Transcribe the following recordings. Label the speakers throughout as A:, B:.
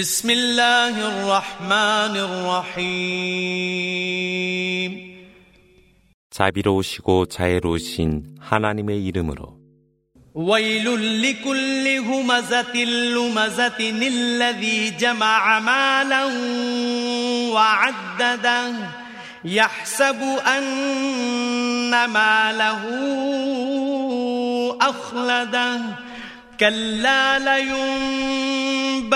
A: بسم الله الرحمن الرحيم
B: 자비로우시고 자애로우신 하나님의 이름으로
A: ويل لكل همزة لمزة الذي جمع مالا وعدده يحسب أن ماله أخلده كلا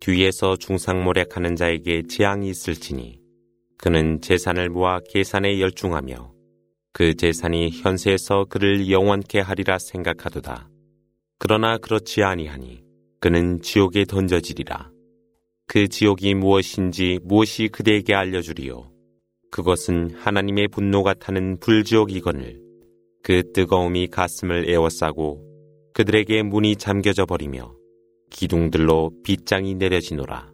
B: 뒤에서 중상모략하는 자에게 재앙이 있을지니 그는 재산을 모아 계산에 열중하며 그 재산이 현세에서 그를 영원케 하리라 생각하도다. 그러나 그렇지 아니하니 그는 지옥에 던져지리라. 그 지옥이 무엇인지 무엇이 그대에게 알려주리요. 그것은 하나님의 분노가 타는 불지옥이거늘 그 뜨거움이 가슴을 에워싸고 그들에게 문이 잠겨져 버리며 기둥들로 빗장이 내려지노라.